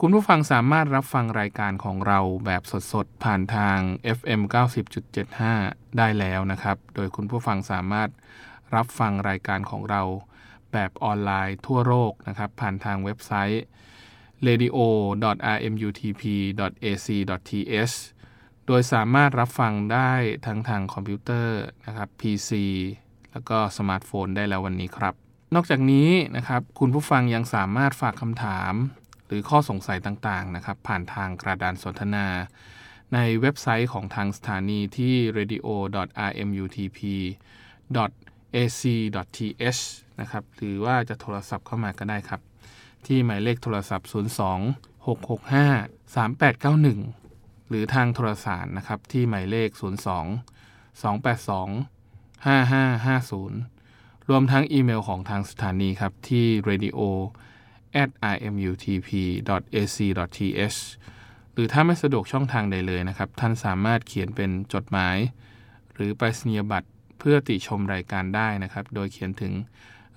คุณผู้ฟังสามารถรับฟังรายการของเราแบบสดๆ ผ่านทาง FM 90.75 ได้แล้วนะครับ โดยคุณผู้ฟังสามารถรับฟังรายการของเราแบบออนไลน์ทั่วโลกนะครับ ผ่านทางเว็บไซต์ radio.rmutp.ac.th โดยสามารถรับฟังได้ทั้งทางคอมพิวเตอร์นะครับ PC แล้วก็สมาร์ทโฟนได้แล้ววันนี้ครับ นอกจากนี้นะครับ คุณผู้ฟังยังสามารถฝากคำถาม หรือข้อสงสัยต่างๆนะครับผ่านทางกระดานสนทนา ในเว็บไซต์ของทางสถานีที่ radio.rmutp.ac.th นะครับหรือว่าจะโทรศัพท์เข้ามาก็ได้ครับ ที่หมายเลขโทรศัพท์ 02 665 3891 หรือทางโทรสารนะครับที่หมายเลข 02 282 5550 รวมทั้งอีเมลของทางสถานีครับที่ radio at rmutp.ac.th หรือถ้าไม่สะดวกช่องทางใดเลยนะครับ ท่านสามารถเขียนเป็นจดหมาย หรือไปรษณียบัตรเพื่อติชมรายการได้นะครับ โดยเขียนถึง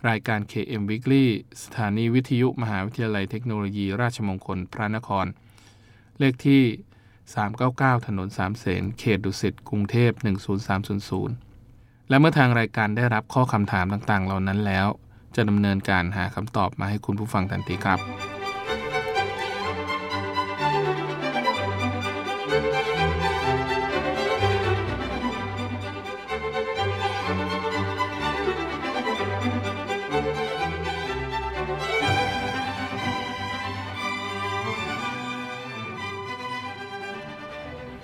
รายการ KM Weekly สถานีวิทยุมหาวิทยาลัยเทคโนโลยีราชมงคลพระนคร เลขที่ 399 ถนนสามเสนเขตดุสิตกรุงเทพ 10300 และเมื่อทางรายการได้รับข้อคำถามต่างๆ เหล่านั้นแล้ว จะดำเนินการหาคำตอบมาให้คุณผู้ฟังทันทีครับ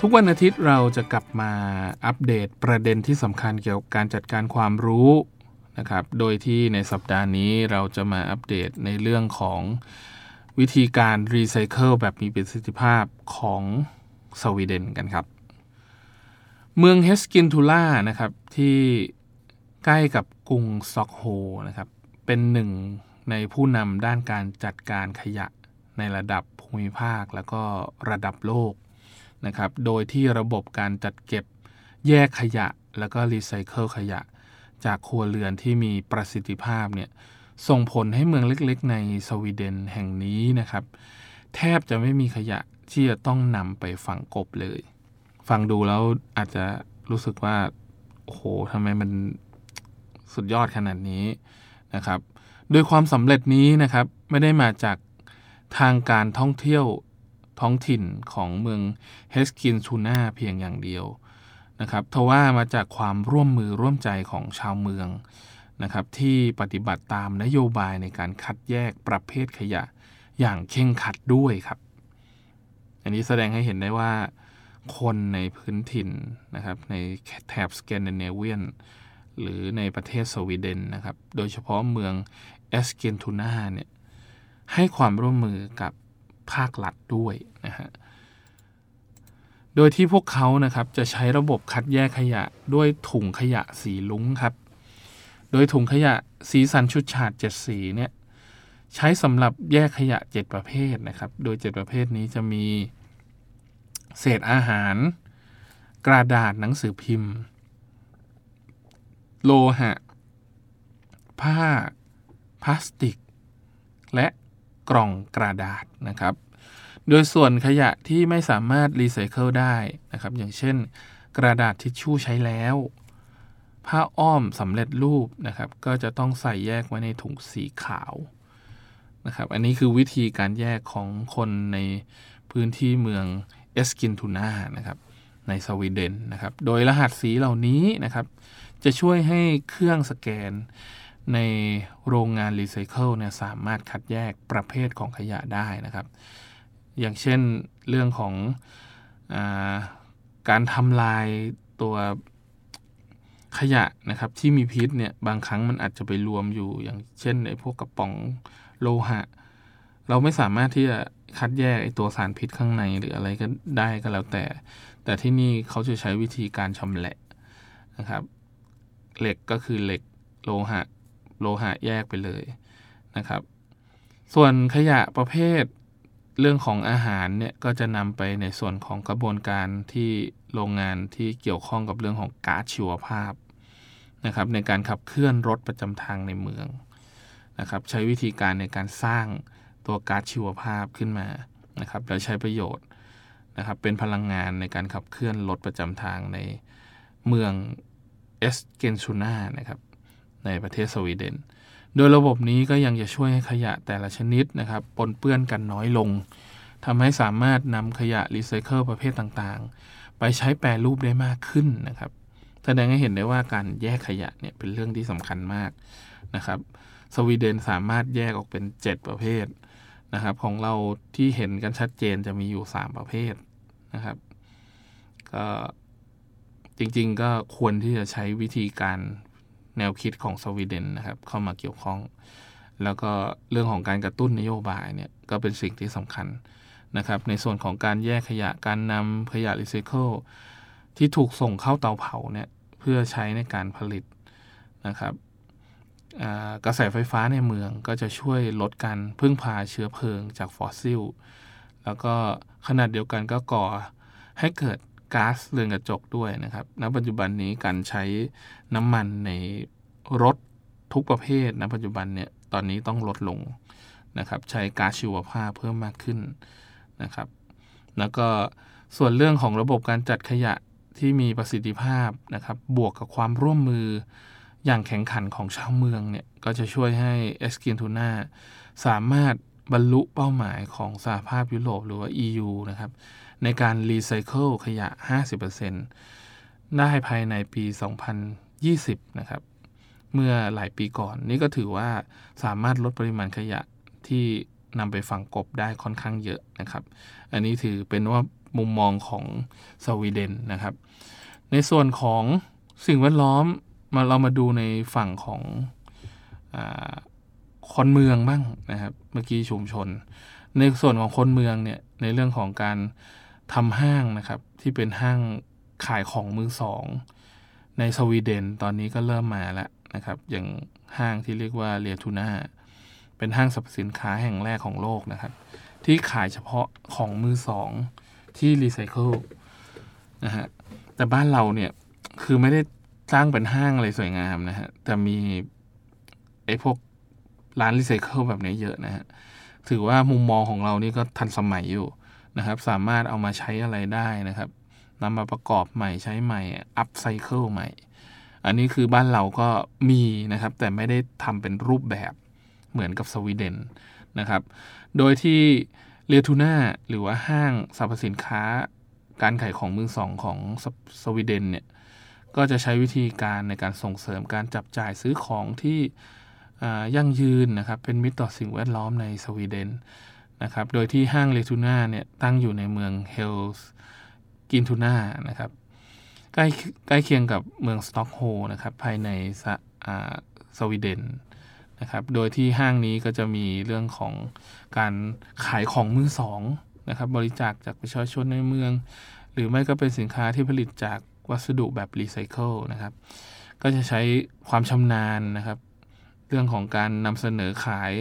ทุกวันอาทิตย์เราจะกลับมาอัปเดตประเด็นที่สำคัญเกี่ยวกับการจัดการความรู้ นะครับ โดยที่ในสัปดาห์นี้เราจะมาอัปเดตในเรื่องของวิธีการรีไซเคิลแบบมีประสิทธิภาพของสวีเดนกันครับ เมืองเอสกิลส์ทูน่านะครับที่ใกล้กับกรุงสตอกโฮล์มนะครับ เป็นหนึ่งในผู้นำด้านการจัดการขยะในระดับภูมิภาคแล้วก็ระดับโลกนะครับ โดยที่ระบบการจัดเก็บแยกขยะแล้วก็รีไซเคิลขยะ จากครัวเรือนที่มีประสิทธิภาพเนี่ยส่งผลให้เมืองเล็กๆ ในสวีเดนแห่งนี้นะครับ แทบจะไม่มีขยะที่จะต้องนำไปฝังกบเลย ฟังดูแล้วอาจจะรู้สึกว่าโอ้โหทำไมมันสุดยอดขนาดนี้นะครับ โดยความสำเร็จนี้นะครับไม่ได้มาจากทางการท่องเที่ยวท้องถิ่นของเมืองเฮสกินชูนาเพียงอย่างเดียว นะครับทว่ามาจากความร่วมมือร่วมใจของชาวเมืองนะครับที่ปฏิบัติตามนโยบายในการคัดแยกประเภทขยะอย่างเข่งขัดด้วยครับ อันนี้แสดงให้เห็นได้ว่าคนในพื้นถิ่นนะครับในแถบสแกนดิเนเวียนหรือในประเทศสวีเดนนะครับ โดยเฉพาะเมืองเอสเกนทูนาเนี่ยให้ความร่วมมือกับภาครัฐด้วยนะฮะ โดยที่พวกเขานะครับจะใช้ระบบคัดแยกขยะด้วยถุงขยะสีลุ้งครับ โดยถุงขยะสีสันชุดฉาดเจ็ดสีเนี่ยใช้สำหรับแยกขยะเจ็ดประเภทนะครับ โดยเจ็ดประเภทนี้จะมีเศษอาหาร กระดาษหนังสือพิมพ์ โลหะ ผ้า พลาสติก และกล่องกระดาษนะครับ โดยส่วนขยะที่ไม่สามารถรีไซเคิลได้นะครับ อย่างเช่น กระดาษทิชชู่ใช้แล้ว ผ้าอ้อมสำเร็จรูปนะครับ ก็จะต้องใส่แยกไว้ในถุงสีขาวนะครับ อันนี้คือวิธีการแยกของคนในพื้นที่เมืองเอสกิลส์ทูน่านะครับ ในสวีเดนนะครับ โดยรหัสสีเหล่านี้นะครับ จะช่วยให้เครื่องสแกนในโรงงานรีไซเคิลเนี่ยสามารถคัดแยกประเภทของขยะได้นะครับ อย่างเช่นเรื่องของการทำลายตัวขยะนะครับที่มีพิษเนี่ยบางครั้งมันอาจจะไปรวมอยู่ อย่างเช่นไอ้พวกกระป๋องโลหะ เราไม่สามารถที่จะคัดแยกไอ้ตัวสารพิษข้างในหรืออะไรก็ได้ก็แล้วแต่ แต่ที่นี่เขาจะใช้วิธีการชำแหละนะครับ เหล็กก็คือเหล็กโลหะ โลหะแยกไปเลยนะครับ ส่วนขยะประเภท เรื่องของอาหารเนี่ยก็จะนำไปในส่วนของกระบวนการที่โรงงานที่เกี่ยวข้องกับเรื่องของก๊าซชีวภาพนะครับในการขับเคลื่อนรถประจำทางในเมืองนะครับใช้วิธีการในการสร้างตัวก๊าซชีวภาพขึ้นมานะครับแล้วใช้ประโยชน์นะครับเป็นพลังงานในการขับเคลื่อนรถประจำทางในเมืองเอสเกนซูนานะครับในประเทศสวีเดน โดยระบบนี้ก็ยังจะช่วยให้ขยะแต่ละชนิดนะครับปนเปื้อนกันน้อยลงทำให้สามารถนำขยะรีไซเคิลประเภทต่างๆ ไปใช้แปรรูปได้มากขึ้นนะครับ แสดงให้เห็นได้ว่าการแยกขยะเนี่ยเป็นเรื่องที่สำคัญมากนะครับ สวีเดนสามารถแยกออกเป็น 7 ประเภทนะครับ ของเราที่เห็นกันชัดเจนจะมีอยู่ 3 ประเภทนะครับก็จริงๆก็ควรที่จะใช้วิธีการ แนวคิดของสวีเดนนะครับเข้ามาเกี่ยวข้อง แล้วก็เรื่องของการกระตุ้นนโยบายเนี่ยก็เป็นสิ่งที่สำคัญนะครับในส่วนของการแยกขยะการนำขยะรีไซเคิลที่ถูกส่งเข้าเตาเผาเนี่ยเพื่อใช้ในการผลิตนะครับกระแสไฟฟ้าในเมืองก็จะช่วยลดการพึ่งพาเชื้อเพลิงจากฟอสซิล แล้วก็ขนาดเดียวกันก็ก่อให้เกิด ก๊าซเรือนกระจกด้วยนะครับณปัจจุบันนี้การใช้น้ำมันในรถทุกประเภทณปัจจุบันเนี่ยตอนนี้ต้องลดลงนะครับ ใช้ก๊าซชีวภาพเพิ่มมากขึ้นนะครับ แล้วก็ส่วนเรื่องของระบบการจัดขยะที่มีประสิทธิภาพนะครับ บวกกับความร่วมมืออย่างแข็งขันของชาวเมืองเนี่ย ก็จะช่วยให้เอสกินทูนาสามารถบรรลุเป้าหมายของสหภาพยุโรปหรือว่า EU นะครับ ในการรีไซเคิลขยะ 50%ได้ภายในปี 2020 นะครับ เมื่อหลายปีก่อน นี่ก็ถือว่าสามารถลดปริมาณขยะที่นำไปฝังกบได้ค่อนข้างเยอะนะครับ อันนี้ถือเป็นว่ามุมมองของสวีเดนนะครับ ในส่วนของสิ่งแวดล้อมมาเรามาดูในฝั่งของอคนเมืองบ้างนะครับ เมื่อกี้ชุมชน ในส่วนของคนเมืองเนี่ยในเรื่องของการ ทำห้างนะครับ ที่เป็นห้างขายของมือสอง ในสวีเดนตอนนี้ก็เริ่มมาแล้วนะครับ อย่างห้างที่เรียกว่า ReTuna เป็นห้างสรรพสินค้าแห่งแรกของโลกนะครับ ที่ขายเฉพาะของมือสองที่รีไซเคิลนะฮะแต่บ้านเราเนี่ยคือไม่ได้สร้างเป็นห้างอะไรสวยงามนะฮะแต่มีไอ้พวกร้านรีไซเคิลแบบนี้เยอะนะฮะถือว่ามุมมองของเรานี่ก็ทันสมัยอยู่ นะครับ สามารถเอามาใช้อะไรได้นะครับนำมาประกอบใหม่ใช้ใหม่ อัพไซเคิลใหม่ อันนี้คือบ้านเราก็มีนะครับ แต่ไม่ได้ทำเป็นรูปแบบเหมือนกับสวีเดนนะครับ โดยที่เรียทูน่าหรือว่าห้างสรรพสินค้าการขายของมือสองของสวีเดนเนี่ย ก็จะใช้วิธีการในการส่งเสริมการจับจ่ายซื้อของที่ยั่งยืนนะครับ เป็นมิตรต่อสิ่งแวดล้อมในสวีเดน นะครับ โดยที่ห้าง ReTuna เนี่ยตั้งอยู่ในเมืองเอสกิลส์ทูน่านะครับ ใกล้ใกล้เคียงกับเมืองสตอกโฮล์มนะครับ ภายในสวีเดนนะครับ โดยที่ห้างนี้ก็จะมีเรื่องของการขายของมือสองนะครับ บริจาคจากประชาชนในเมือง หรือไม่ก็เป็นสินค้าที่ผลิตจากวัสดุแบบรีไซเคิลนะครับ ก็จะใช้ความชำนาญนะครับ เรื่องของการนำเสนอขาย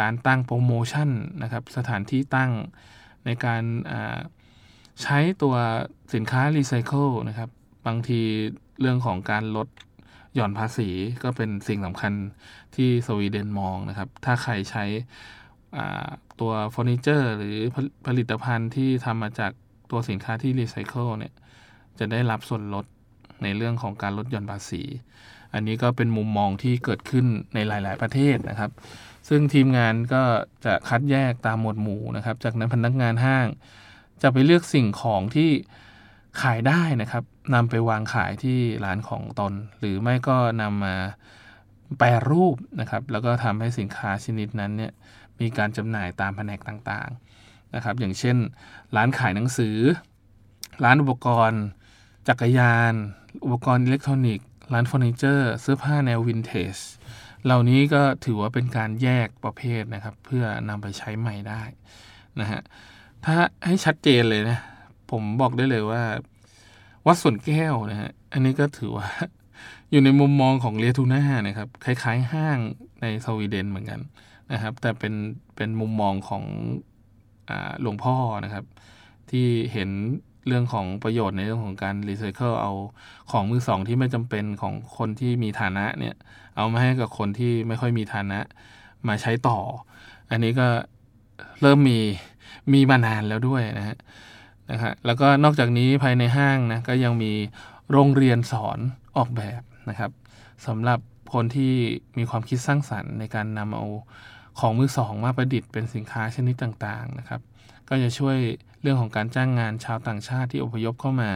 การตั้งโปรโมชั่นนะครับสถานที่ตั้งในการใช้ตัวสินค้ารีไซเคิลนะครับบางทีเรื่องของการลดหย่อนภาษีก็เป็นสิ่งสำคัญที่สวีเดนมองนะครับ ถ้าใครใช้ตัวเฟอร์นิเจอร์หรือผลิตภัณฑ์ที่ทำมาจากตัวสินค้าที่รีไซเคิลเนี่ยจะได้รับส่วนลดในเรื่องของการลดหย่อนภาษี อันนี้ก็เป็นมุมมองที่เกิดขึ้นในหลาย ๆ ประเทศนะครับ ซึ่งทีมงานก็จะคัดแยกตามหมวดหมู่นะครับ จากนั้นพนักงานห้าง จะไปเลือกสิ่งของที่ขายได้นะครับนำไปวางขายที่ร้านของตน หรือไม่ก็นำมาแปรรูปนะครับ แล้วก็ทำให้สินค้าชนิดนั้นเนี่ยมีการจำหน่ายตามแผนกต่างๆนะครับ อย่างเช่น ร้านขายหนังสือ ร้านอุปกรณ์ จักรยาน อุปกรณ์อิเล็กทรอนิกส์ ร้านเฟอร์นิเจอร์เสื้อผ้าแนววินเทจเหล่านี้ก็ถือว่าเป็นการแยกประเภทนะครับ เพื่อนำไปใช้ใหม่ได้นะฮะถ้าให้ชัดเจนเลยนะ ผมบอกได้เลยว่า วัดสวนแก้วนะฮะอันนี้ก็ถือว่า อยู่ในมุมมองของ ReTuna นะครับ คล้ายๆห้างในสวีเดนเหมือนกันนะครับ แต่เป็นเป็นมุมมองของอหลวงพ่อนะครับ ที่เห็น เรื่องของประโยชน์ในเรื่องของการรีไซเคิลเอาของมือสองที่ไม่จำเป็นของคนที่มีฐานะเนี่ยเอามาให้กับคนที่ไม่ค่อยมีฐานะมาใช้ต่อ อันนี้ก็เริ่มมีมีมานานแล้วด้วยนะฮะนะฮะแล้วก็นอกจากนี้ภายในห้างนะก็ยังมีโรงเรียนสอนออกแบบนะครับสำหรับคนที่มีความคิดสร้างสรรค์ในการนำเอาของมือสองมาประดิษฐ์เป็นสินค้าชนิดต่างๆนะครับ ก็จะช่วย เรื่องของการจ้างงานชาวต่างชาติที่อพยพเข้ามา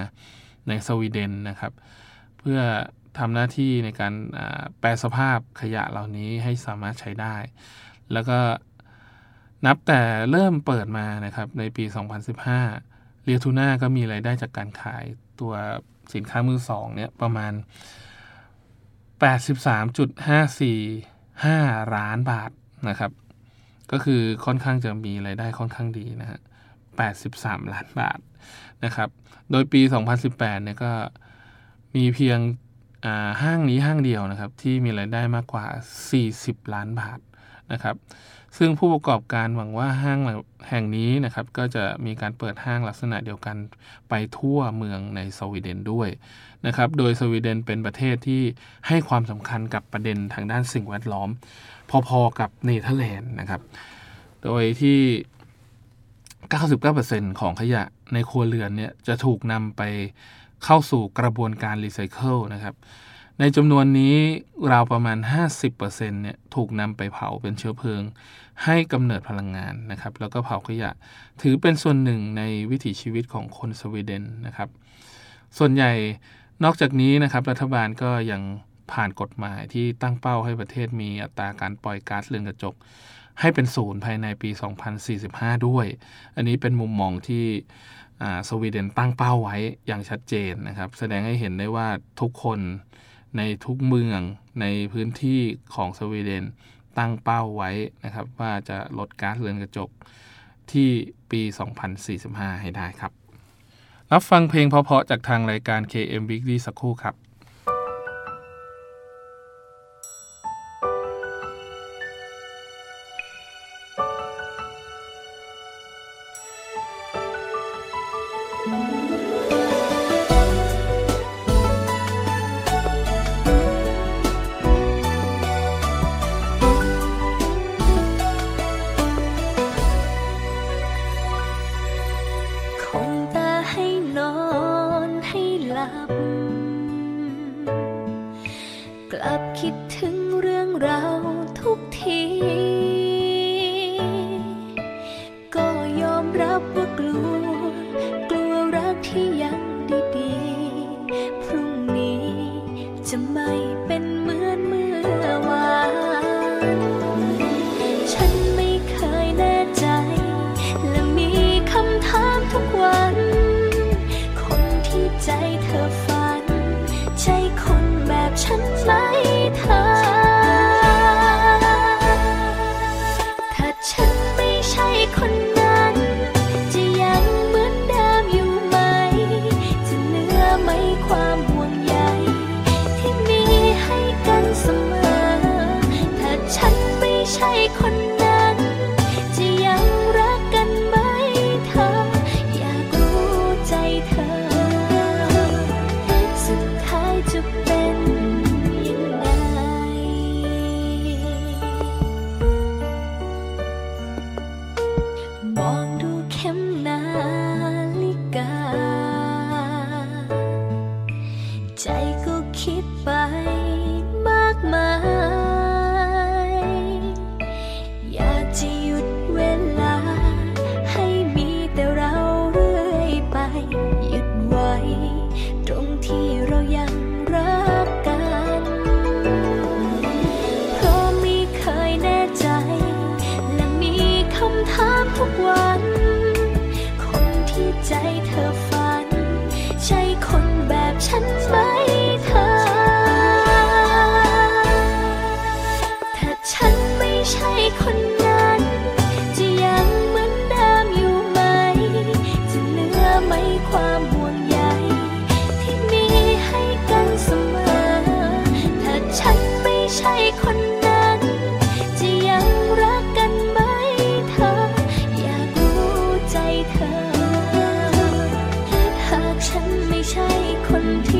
ในสวีเดนนะครับ เพื่อทำหน้าที่ในการแปลสภาพขยะเหล่านี้ให้สามารถใช้ได้ แล้วก็นับแต่เริ่มเปิดมานะครับในปี 2015 เรียทูน่าก็มีไรายได้จากการขายตัวสินค้ามือสองเนี่ยประมาณ 83.545 ล้านบาทนะครับ ก็คือค่อนข้างจะมีไรายได้ค่อนข้างดีนะฮะ 83 ล้านบาทนะครับ โดยปี 2018 เนี่ยก็มีเพียงห้างนี้ห้างเดียวนะครับ ที่มีไรายได้มากกว่า 40 ล้านบาทนะครับ ซึ่งผู้ประกอบการหวังว่าห้างแห่งนี้นะครับ ก็จะมีการเปิดห้างลักษณะเดียวกันไปทั่วเมืองในสวีเดนด้วยนะครับ โดยสวีเดนเป็นประเทศที่ให้ความสำคัญกับประเด็นทางด้านสิ่งแวดล้อม พอๆกับเนเธอร์แลนด์นะครับ โดยที่ 99%ของขยะในครัวเรือนเนี่ยจะถูกนำไปเข้าสู่กระบวนการรีไซเคิลนะครับ ในจำนวนนี้ราวประมาณ 50%เนี่ยถูกนำไปเผาเป็นเชื้อเพลิง ให้กำเนิดพลังงานนะครับ แล้วก็เผาขยะ ถือเป็นส่วนหนึ่งในวิถีชีวิตของคนสวีเดนนะครับ ส่วนใหญ่นอกจากนี้นะครับรัฐบาลก็ยังผ่านกฎหมายที่ตั้งเป้าให้ประเทศมีอัตราการปล่อยก๊าซเรือนกระจก ให้เป็นศูนย์ภายในปี 2045 ด้วย อันนี้เป็นมุมมองที่สวีเดนตั้งเป้าไว้อย่างชัดเจนนะครับ แสดงให้เห็นได้ว่าทุกคนในทุกเมืองในพื้นที่ของสวีเดนตั้งเป้าไว้นะครับ ว่าจะลดก๊าซเรือนกระจกที่ปี 2045 ให้ได้ครับ รับฟังเพลงเพาะๆจากทางรายการ KM Weekly สักครู่ครับ จะไม่ 在 ใช่คนที่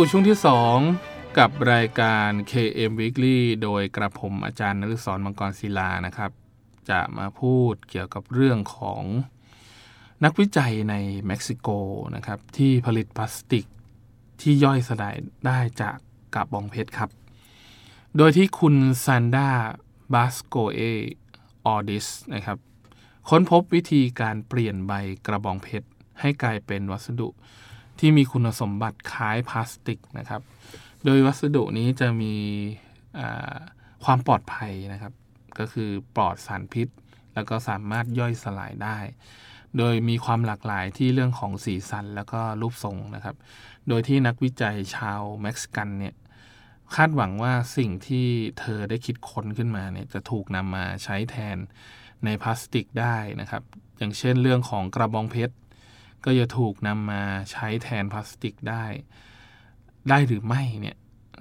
สู่ช่วงที่ 2 กับรายการ KM Weekly โดยกระผมอาจารย์นฤศรมังกรศิลานะครับ จะมาพูดเกี่ยวกับเรื่องของนักวิจัยในเม็กซิโกนะครับ ที่ผลิตพลาสติกที่ย่อยสลายได้จากกระบองเพชรครับ โดยที่คุณซันดาบาสโกเอออดิสนะครับ ค้นพบวิธีการเปลี่ยนใบกระบองเพชรให้กลายเป็นวัสดุ ที่มีคุณสมบัติคล้ายพลาสติกนะครับ โดยวัสดุนี้จะมีความปลอดภัยนะครับ ก็คือปลอดสารพิษ แล้วก็สามารถย่อยสลายได้ โดยมีความหลากหลายที่เรื่องของสีสันแล้วก็รูปทรงนะครับ โดยที่นักวิจัยชาวเม็กซิกันเนี่ยคาดหวังว่าสิ่งที่เธอได้คิดค้นขึ้นมาเนี่ยจะถูกนำมาใช้แทนในพลาสติกได้นะครับ อย่างเช่นเรื่องของกระบองเพชร ก็จะถูกนำมาใช้แทนพลาสติกได้ ได้หรือไม่เนี่ย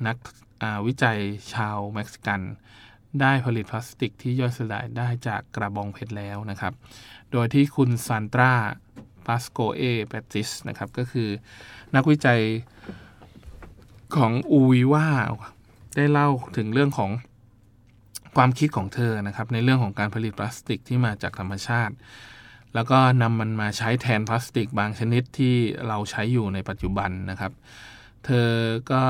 นักวิจัยชาวเม็กซิกัน ได้ผลิตพลาสติกที่ย่อยสลายได้จากกระบองเพชรแล้วนะครับ โดยที่คุณซานตราปาสโกเอเปติสนะครับก็คือนักวิจัยของอูวิว่าได้เล่าถึงเรื่องของความคิดของเธอนะครับในเรื่องของการผลิตพลาสติกที่มาจากธรรมชาติ แล้วก็นำมันมาใช้แทนพลาสติกบางชนิดที่เราใช้อยู่ในปัจจุบันนะครับ เธอก็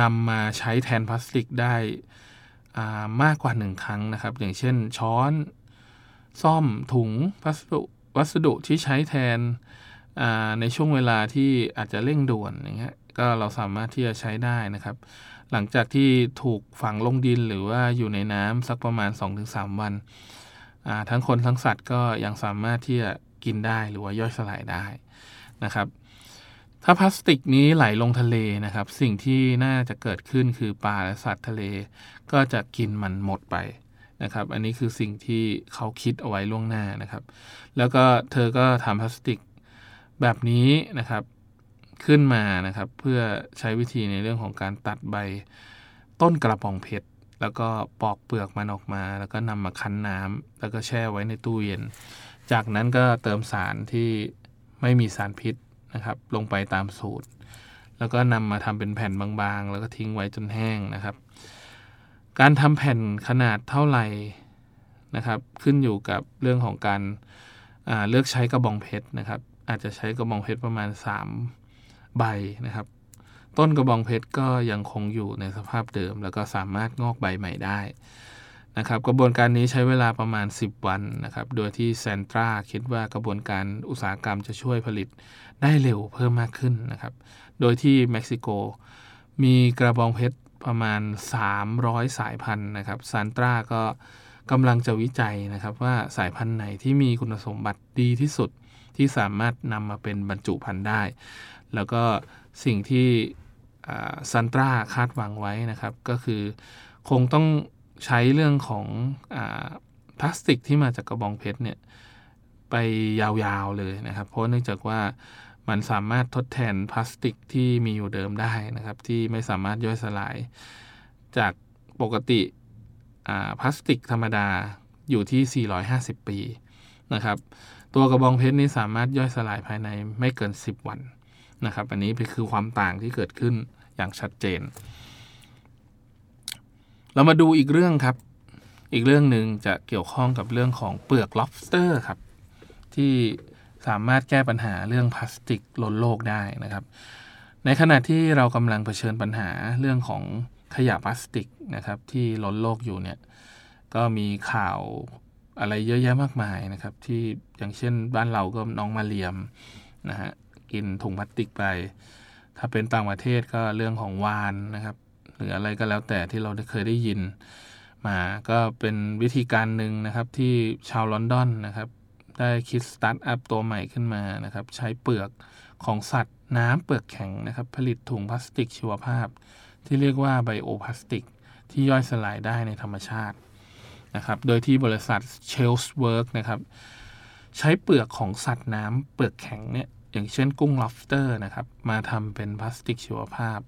นำมาใช้แทนพลาสติกได้ามากกว่าหนึ่งครั้งนะครับ อย่างเช่นช้อน ซ่อมถุงวัสดุวัสดุที่ใช้แทนในช่วงเวลาที่อาจจะเร่งด่วนอย่างเงี้ยก็เราสามารถที่จะใช้ได้นะครับ หลังจากที่ถูกฝังลงดินหรือว่าอยู่ในน้ำสักประมาณ 2-3 วันอ่า ทั้งคนทั้งสัตว์ก็ยังสามารถที่จะกินได้หรือว่าย่อยสลายได้นะครับ ถ้าพลาสติกนี้ไหลลงทะเลนะครับ สิ่งที่น่าจะเกิดขึ้นคือปลาและสัตว์ทะเล ก็จะกินมันหมดไปนะครับ อันนี้คือสิ่งที่เขาคิดเอาไว้ล่วงหน้านะครับ แล้วก็เธอก็ทำพลาสติกแบบนี้นะครับขึ้นมานะครับ เพื่อใช้วิธีในเรื่องของการตัดใบต้นกระป๋องเพชร แล้วก็ปอกเปลือกมันออกมา แล้วก็นำมาคั้นน้ำแล้วก็แช่ไว้ในตู้เย็น จากนั้นก็เติมสารที่ไม่มีสารพิษนะครับ ลงไปตามสูตร แล้วก็นำมาทำเป็นแผ่นบางๆ แล้วก็ทิ้งไว้จนแห้งนะครับ การทำแผ่นขนาดเท่าไหร่นะครับ ขึ้นอยู่กับเรื่องของการเลือกใช้กระบองเพชรนะครับ อาจจะใช้กระบองเพชรประมาณ 3 ใบนะครับ ต้นกระบองเพชรก็ยังคงอยู่ในสภาพเดิม แล้วก็สามารถงอกใบใหม่ได้นะครับกระบวนการนี้ใช้เวลาประมาณ 10 วันนะครับ โดยที่แซนตราคิดว่ากระบวนการอุตสาหกรรมจะช่วยผลิตได้เร็วเพิ่มมากขึ้นนะครับ โดยที่เม็กซิโก มีกระบองเพชรประมาณ 300 สายพันธุ์นะครับซานตราก็กำลังจะวิจัยนะครับว่าสายพันธุ์ไหนที่มีคุณสมบัติดีที่สุดที่สามารถนำมาเป็นบรรจุภัณฑ์ได้ แล้วก็สิ่งที่ ซันตราคาดหวังไว้นะครับ ก็คือคงต้องใช้เรื่องของอพลาสติกที่มาจากกระบองเพชรเนี่ยไปยาวๆเลยนะครับ เพราะเนื่องจากว่ามันสามารถทดแทนพลาสติกที่มีอยู่เดิมได้นะครับ ที่ไม่สามารถย่อยสลาย จากปกติพลาสติกธรรมดาอยู่ที่ 450 ปีนะครับ ตัวกระบองเพชรนี้สามารถย่อยสลายภายในไม่เกิน 10 วันนะครับ อันนี้คือความต่างที่เกิดขึ้น อย่างชัดเจน เรามาดูอีกเรื่องครับ อีกเรื่องหนึ่งจะเกี่ยวข้องกับเรื่องของเปลือก lobster ครับ ที่สามารถแก้ปัญหาเรื่องพลาสติกล้นโลกได้นะครับ ในขณะที่เรากำลังเผชิญปัญหาเรื่องของขยะพลาสติกนะครับที่ล้นโลกอยู่เนี่ยก็มีข่าวอะไรเยอะแยะมากมายนะครับ ที่อย่างเช่นบ้านเราก็น้องมาเรียมนะฮะกินถุงพลาสติกไป ถ้าเป็นต่างประเทศก็เรื่องของวานนะครับ หรืออะไรก็แล้วแต่ที่เราเคยได้ยินมาก็เป็นวิธีการหนึ่งนะครับที่ชาวลอนดอนนะครับ ได้คิดสตาร์ทอัพตัวใหม่ขึ้นมานะครับ ใช้เปลือกของสัตว์น้ำเปลือกแข็งนะครับ ผลิตถุงพลาสติกชีวภาพ ที่เรียกว่าไบโอพลาสติก ที่ย่อยสลายได้ในธรรมชาตินะครับ โดยที่บริษัท c h e l s w o r k นะครับ ใช้เปลือกของสัตว์น้ำเปลือกแข็งเนี่ย อย่างเช่นกุ้ง lobster นะครับ มาทำเป็นพลาสติกชีวภาพ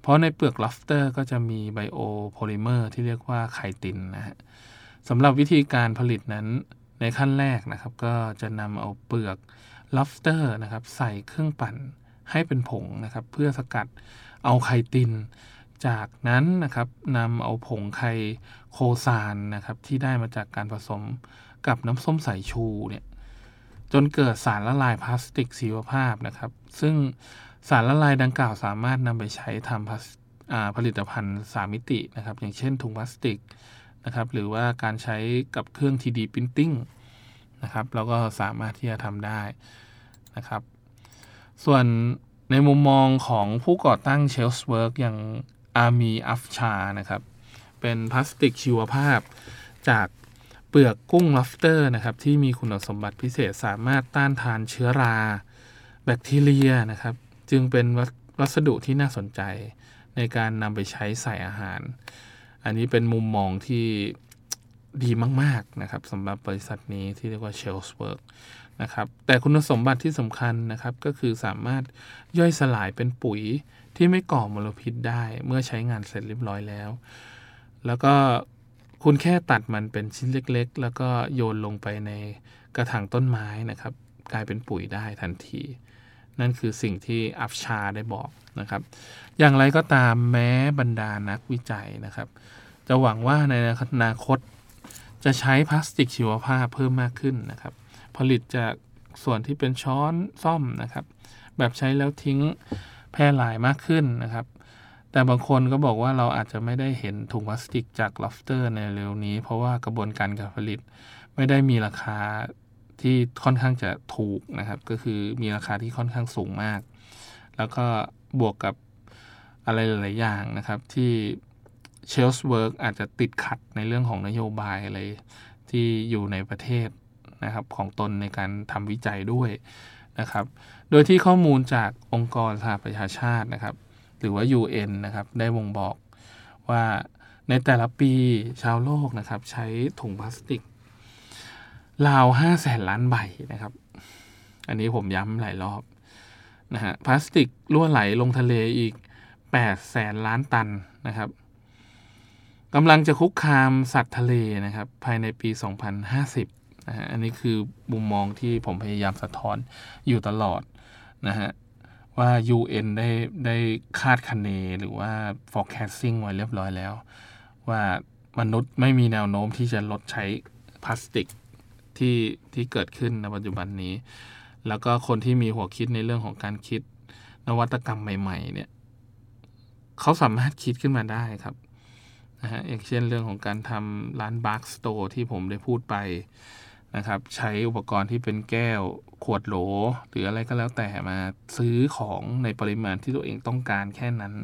เพราะในเปลือก lobster ก็จะมี biopolymer ที่เรียกว่าไคตินนะฮะสำหรับวิธีการผลิตนั้นในขั้นแรกนะครับ ก็จะนำเอาเปลือก lobster นะครับ ใส่เครื่องปั่นให้เป็นผงนะครับ เพื่อสกัดเอาไคติน จากนั้นนะครับนำเอาผงไคโตซานนะครับ ที่ได้มาจากการผสมกับน้ำส้มสายชูเนี่ย จนเกิดสารละลายพลาสติกชีวภาพนะครับ ซึ่งสารละลายดังกล่าวสามารถนำไปใช้ทำผลิตภัณฑ์สามิตินะครับ อย่างเช่นถุงพลาสติกนะครับหรือว่าการใช้กับเครื่อง 3D Printing นะครับเราก็สามารถที่จะทำได้นะครับ ส่วนในมุมมองของผู้ก่อตั้ง s h e l l s w o r k อย่างอามีอัฟชานะครับ เป็นพลาสติกชีวภาพจาก เปลือกกุ้งลอฟเตอร์นะครับที่มีคุณสมบัติพิเศษสามารถต้านทานเชื้อรา แบคทีเรียนะครับ จึงเป็นวัสดุที่น่าสนใจในการนำไปใช้ใส่อาหาร อันนี้เป็นมุมมองที่ดีมาก ๆ นะครับสำหรับบริษัทนี้ที่เรียกว่า s h e l l s w o r k นะครับแต่คุณสมบัติที่สำคัญนะครับ ก็คือสามารถย่อยสลายเป็นปุ๋ยที่ไม่ก่อมลพิษได้ เมื่อใช้งานเสร็จเรียบร้อยแล้ว แล้วก็ คุณแค่ตัดมันเป็นชิ้นเล็ก ๆ แล้วก็โยนลงไปในกระถางต้นไม้นะครับ กลายเป็นปุ๋ยได้ทันที นั่นคือสิ่งที่อัฟชาร์ได้บอกนะครับ อย่างไรก็ตามแม้บรรดานักวิจัยนะครับ จะหวังว่าในอนาคตจะใช้พลาสติกชีวภาพเพิ่มมากขึ้นนะครับ ผลิตจากส่วนที่เป็นช้อนส้อมนะครับ แบบใช้แล้วทิ้งแพร่หลายมากขึ้นนะครับ แต่บางคนก็บอกว่าเราอาจจะไม่ได้เห็นถุงพลาสติกจากลอฟเตอร์ในเร็วนี้ เพราะว่ากระบวนการการผลิตไม่ได้มีราคาที่ค่อนข้างจะถูกนะครับ ก็คือมีราคาที่ค่อนข้างสูงมาก แล้วก็บวกกับอะไรหลาย ๆ อย่างนะครับ ที่ Shellswork อาจจะติดขัดในเรื่องของนโยบายอะไรที่อยู่ในประเทศนะครับของตนในการทำวิจัยด้วยนะครับ โดยที่ข้อมูลจากองค์กรสหประชาชาตินะครับ หรือว่า UN นะครับได้บ่งบอกว่าในแต่ละปีชาวโลกนะครับ ใช้ถุงพลาสติกราวห้าแสนล้านใบนะครับ อันนี้ผมย้ำหลายรอบนะฮะพลาสติกล่วไหลลงทะเลอีก8แสนล้านตันนะครับกำลังจะคุกคามสัตว์ทะเลนะครับ ภายในปี 2050นะฮะอันนี้คือมุมมองที่ผมพยายามสะท้อนอยู่ตลอดนะฮะ ว่า UN ได้ได้คาดคะเนหรือว่า forecasting ไว้เรียบร้อยแล้ว ว่ามนุษย์ไม่มีแนวโน้มที่จะลดใช้พลาสติกที่ที่เกิดขึ้นในปัจจุบันนี้ แล้วก็คนที่มีหัวคิดในเรื่องของการคิดนวัตกรรมใหม่ ๆ เนี่ยเขาสามารถคิดขึ้นมาได้ครับนะฮะอย่างเช่นเรื่องของการทำร้าน bulk store ที่ผมได้พูดไป นะครับ ใช้อุปกรณ์ที่เป็นแก้วขวดโหล หรืออะไรก็แล้วแต่มาซื้อของในปริมาณที่ตัวเองต้องการแค่นั้น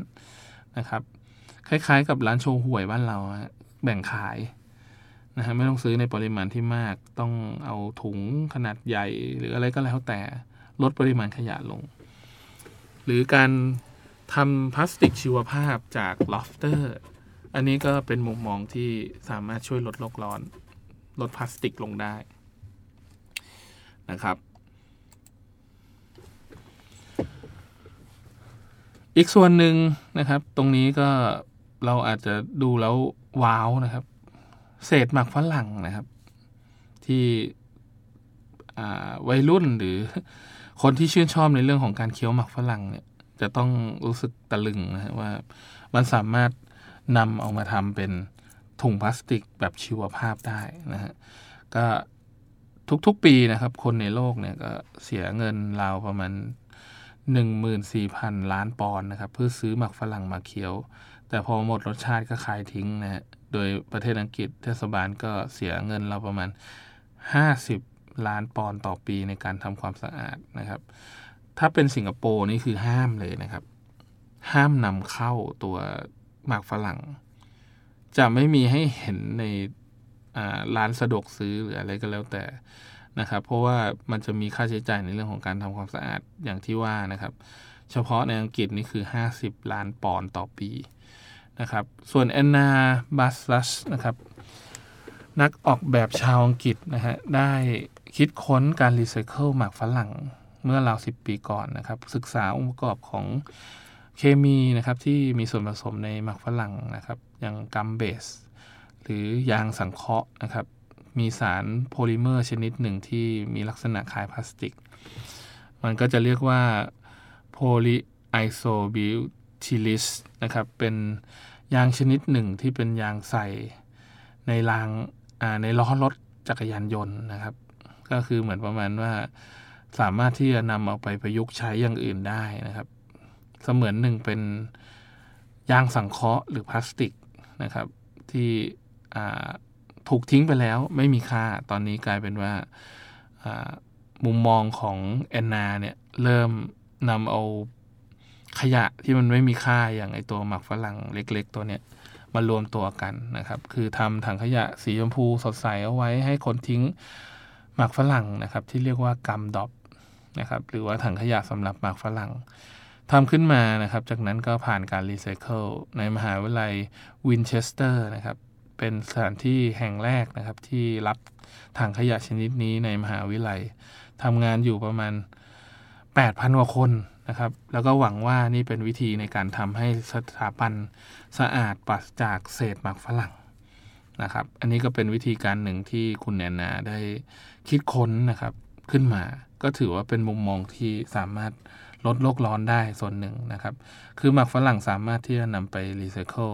นะครับ คล้ายๆ กับร้านโชห่วยบ้านเราแบ่งขายนะฮะไม่ต้องซื้อในปริมาณที่มากต้องเอาถุงขนาดใหญ่ หรืออะไรก็แล้วแต่ลดปริมาณขยะลง หรือการทำพลาสติกชีวภาพจากลอฟเตอร์อันนี้ก็เป็นมุมมองที่สามารถช่วยลดโลกร้อน ลดพลาสติกลงได้ นะครับ อีกส่วนหนึ่งนะครับ ตรงนี้ก็เราอาจจะดูแล้วว้าวนะครับ เศษหมักฝรั่งนะครับ ที่วัยรุ่นหรือคนที่ชื่นชอบในเรื่องของการเคี้ยวหมักฝรั่งเนี่ย จะต้องรู้สึกตะลึงนะฮะว่ามันสามารถนำเอามาทำเป็นถุงพลาสติกแบบชีวภาพได้นะฮะก็ ทุกๆปีนะครับ คนในโลกเนี่ยก็เสียเงินราวประมาณ 14,000 ล้านปอนด์นะครับ เพื่อซื้อหมักฝรั่งมาเคี้ยว แต่พอหมดรสชาติก็ขายทิ้งนะฮะโดยประเทศอังกฤษเทศบาลก็เสียเงินเราประมาณ 50 ล้านปอนด์ต่อปีในการทำความสะอาดนะครับ ถ้าเป็นสิงคโปร์นี่คือห้ามเลยนะครับ ห้ามนำเข้าตัวหมากฝรั่ง จะไม่มีให้เห็นใน ร้านสะดวกซื้อหรืออะไรก็แล้วแต่นะครับ เพราะว่ามันจะมีค่าใช้จ่ายในเรื่องของการทำความสะอาดอย่างที่ว่านะครับ เฉพาะในอังกฤษนี่คือ 50 ล้านปอนด์ต่อปีนะครับ ส่วนแอนนาบัสลัสนะครับ นักออกแบบชาวอังกฤษนะฮะได้คิดค้นการรีไซเคิลหมากฝรั่งเมื่อราวสิบปีก่อนนะครับ ศึกษาองค์ประกอบของเคมีนะครับที่มีส่วนผสมในหมากฝรั่งนะครับ อย่าง gum base หรือยางสังเคราะห์นะครับ มีสารโพลิเมอร์ชนิดหนึ่งที่มีลักษณะคล้ายพลาสติก มันก็จะเรียกว่า polyisobutylene นะครับ เป็นยางชนิดหนึ่งที่เป็นยางใส่ในรางในล้อรถจักรยานยนต์นะครับ ก็คือเหมือนประมาณว่าสามารถที่จะนำเอาไปประยุกต์ใช้อย่างอื่นได้นะครับ เสมือนหนึ่งเป็นยางสังเคราะห์หรือพลาสติกนะครับ ที่ ถูกทิ้งไปแล้วไม่มีค่าตอนนี้กลายเป็นว่ามุมมองของแอนนาเนี่ยเริ่มนำเอาขยะที่มันไม่มีค่าอย่างไอตัวหมักฝรั่งเล็ก ๆ ตัวเนี้ยมารวมตัวกันนะครับ คือทำถังขยะสีชมพูสดใสเอาไว้ให้คนทิ้งหมากฝรั่งนะครับ ที่เรียกว่า Gumdrop นะครับ หรือว่าถังขยะสำหรับหมากฝรั่งทำขึ้นมานะครับ จากนั้นก็ผ่านการรีไซเคิลในมหาวิทยาลัยวินเชสเตอร์นะครับ เป็นสถานที่แห่งแรกนะครับ ที่รับถังขยะชนิดนี้ในมหาวิทยาลัยทำงานอยู่ประมาณ 8,000กว่าคนนะครับ แล้วก็หวังว่านี่เป็นวิธีในการทำให้สถาบันสะอาดปราศจากเศษหมากฝรั่งนะครับ อันนี้ก็เป็นวิธีการหนึ่งที่คุณแอนนาได้คิดค้นนะครับขึ้นมา ก็ถือว่าเป็นมุมมองที่สามารถลดโลกร้อนได้ส่วนหนึ่งนะครับ คือหมักฝรั่งสามารถที่จะนำไปรีไซเคิล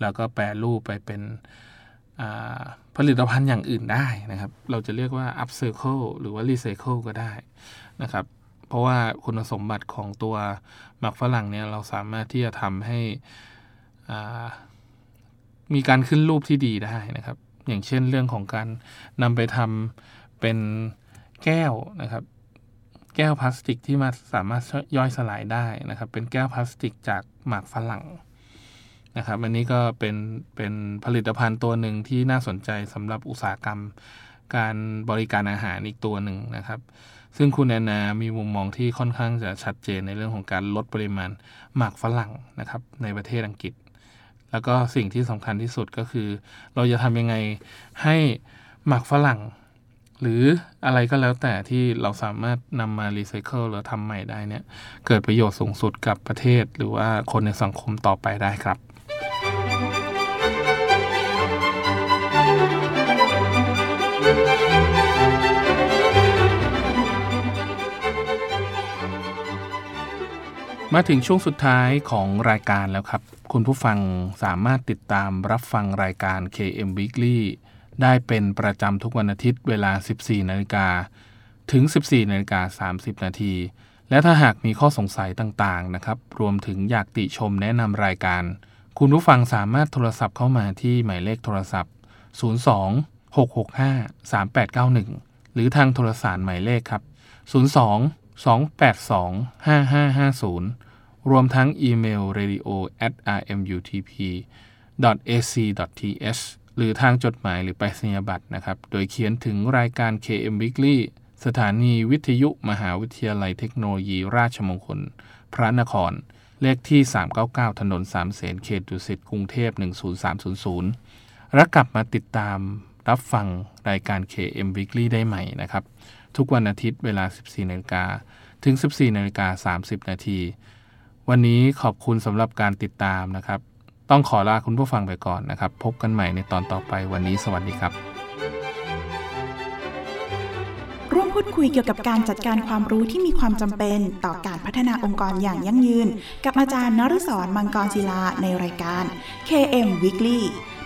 แล้วก็แปรรูปไปเป็นผลิตภัณฑ์อย่างอื่นได้นะครับ เราจะเรียกว่า up circle หรือว่า recycle ก็ได้นะครับ เพราะว่าคุณสมบัติของตัวหมักฝรั่งเนี่ยเราสามารถที่จะทำให้มีการขึ้นรูปที่ดีได้นะครับ อย่างเช่นเรื่องของการนำไปทำเป็นแก้วนะครับ แก้วพลาสติกที่มาสามารถย่อยสลายได้นะครับ เป็นแก้วพลาสติกจากหมากฝรั่ง นะครับอันนี้ก็เป็นเป็นผลิตภัณฑ์ตัวหนึ่งที่น่าสนใจสำหรับอุตสาหกรรม การบริการอาหารอีกตัวหนึ่งนะครับ ซึ่งคุณแอนนา มีมุมมองที่ค่อนข้างจะชัดเจนในเรื่องของการลดปริมาณหมากฝรั่งนะครับในประเทศอังกฤษ แล้วก็สิ่งที่สำคัญที่สุดก็คือ เราจะทำยังไงให้หมากฝรั่ง หรืออะไรก็แล้วแต่ที่เราสามารถนำมารีไซเคิลหรือทำใหม่ได้เนี่ยเกิดประโยชน์สูงสุดกับประเทศ หรือว่าคนในสังคมต่อไปได้ครับ มาถึงช่วงสุดท้ายของรายการแล้วครับ คุณผู้ฟังสามารถติดตามรับฟังรายการ KM Weekly ได้เป็นประจำทุกวันอาทิตย์เวลา 14 นาฬิกาถึง 14 นาฬิกา 30 นาที และถ้าหากมีข้อสงสัยต่างๆ นะครับ รวมถึงอยากติชมแนะนำรายการ คุณผู้ฟังสามารถโทรศัพท์เข้ามาที่หมายเลขโทรศัพท์ 02 665 3891 หรือทางโทรสารหมายเลขครับ 02 282 5550 รวมทั้งอีเมล radio at rmutp ac th หรือทางจดหมายหรือไปรษณียบัตรนะครับ โดยเขียนถึงรายการ KM Weekly สถานีวิทยุมหาวิทยาลัยเทคโนโลยีราชมงคล พระนคร เลขที่ 399 ถนนสามเสนเขตดุสิตกรุงเทพ 10300 และกลับมาติดตามรับฟังรายการ KM Weekly ได้ใหม่นะครับ ทุกวันอาทิตย์เวลา 14นาฬิกาถึง 14นาฬิกา30 นาที วันนี้ขอบคุณสำหรับการติดตามนะครับ ต้องขอลาคุณผู้ฟังไปก่อนนะครับ พบกันใหม่ในตอนต่อไปวันนี้สวัสดีครับ ร่วมพูดคุยเกี่ยวกับการจัดการความรู้ที่มีความจำเป็นต่อการพัฒนาองค์กรอย่างยั่งยืน กับอาจารย์นฤศรมังกรศิลาในรายการ KM Weekly